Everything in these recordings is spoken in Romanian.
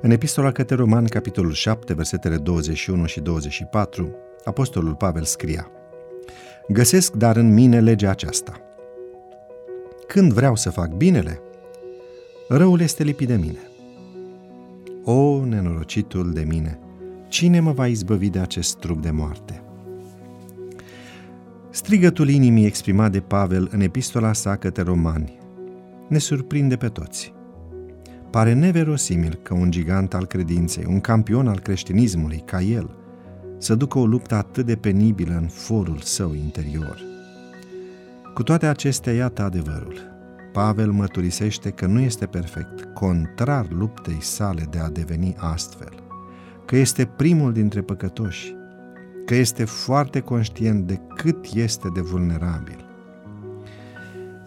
În epistola către Roman, capitolul 7, versetele 21 și 24, apostolul Pavel scria Găsesc dar în mine legea aceasta. Când vreau să fac binele, răul este lipit de mine. O, nenorocitul de mine, cine mă va izbăvi de acest trup de moarte? Strigătul inimii exprimat de Pavel în epistola sa către romani ne surprinde pe toți. Pare neverosimil că un gigant al credinței, un campion al creștinismului ca el, să ducă o luptă atât de penibilă în forul său interior. Cu toate acestea, iată adevărul. Pavel mărturisește că nu este perfect, contrar luptei sale de a deveni astfel, că este primul dintre păcătoși, că este foarte conștient de cât este de vulnerabil.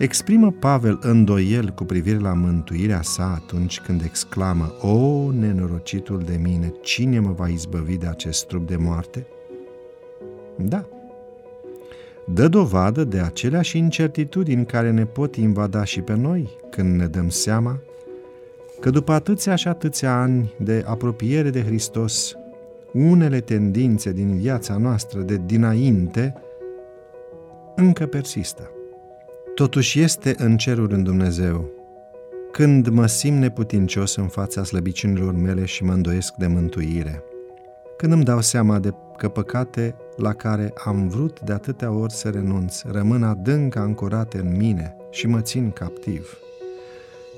Exprimă Pavel îndoiel cu privire la mântuirea sa atunci când exclamă O, nenorocitul de mine, cine mă va izbăvi de acest trup de moarte? Da. Dă dovadă de aceleași incertitudini care ne pot invada și pe noi când ne dăm seama că după atâția și atâția ani de apropiere de Hristos, unele tendințe din viața noastră de dinainte încă persistă. Totuși este în cerul în Dumnezeu. Când mă simt neputincios în fața slăbiciunilor mele și mă îndoiesc de mântuire, când îmi dau seama de că păcate la care am vrut de atâtea ori să renunț rămân adânc ancorate în mine și mă țin captiv,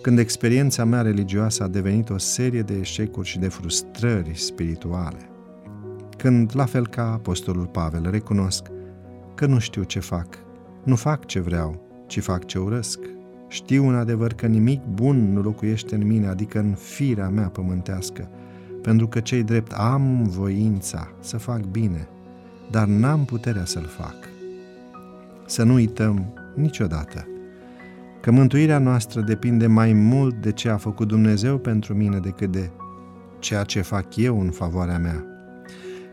când experiența mea religioasă a devenit o serie de eșecuri și de frustrări spirituale, când, la fel ca Apostolul Pavel, recunosc că nu știu ce fac, nu fac ce vreau, ci fac ce urăsc. Știu în adevăr că nimic bun nu locuiește în mine, adică în firea mea pământească, pentru că cei drept am voința să fac bine, dar n-am puterea să-l fac. Să nu uităm niciodată că mântuirea noastră depinde mai mult de ce a făcut Dumnezeu pentru mine decât de ceea ce fac eu în favoarea mea.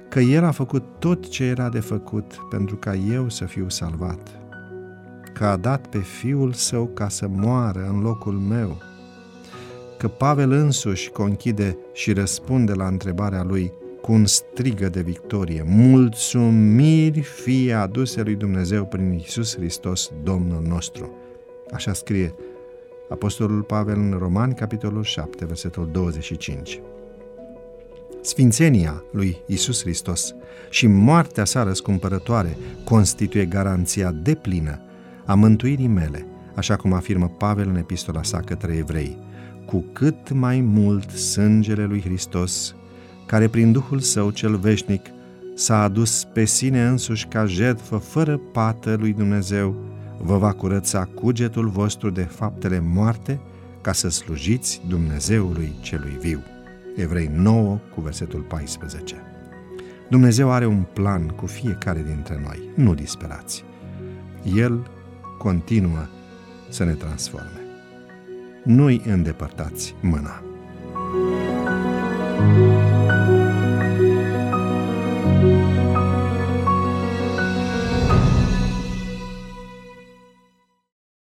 Că El a făcut tot ce era de făcut pentru ca eu să fiu salvat că a dat pe Fiul Său ca să moară în locul meu, că Pavel însuși conchide și răspunde la întrebarea lui cu un strigă de victorie. Mulțumiri fie aduse lui Dumnezeu prin Isus Hristos, Domnul nostru. Așa scrie Apostolul Pavel în Romani, capitolul 7, versetul 25. Sfințenia lui Isus Hristos și moartea sa răscumpărătoare constituie garanția deplină a mântuirii mele, așa cum afirmă Pavel în epistola sa către evrei, cu cât mai mult sângele lui Hristos, care prin Duhul Său cel veșnic s-a adus pe sine însuși ca jertfă fără pată lui Dumnezeu, vă va curăța cugetul vostru de faptele moarte, ca să slujiți Dumnezeului celui viu. Evrei 9 cu versetul 14. Dumnezeu are un plan cu fiecare dintre noi, nu disperați. El continuă să ne transforme. Nu-i îndepărtați mâna. thank you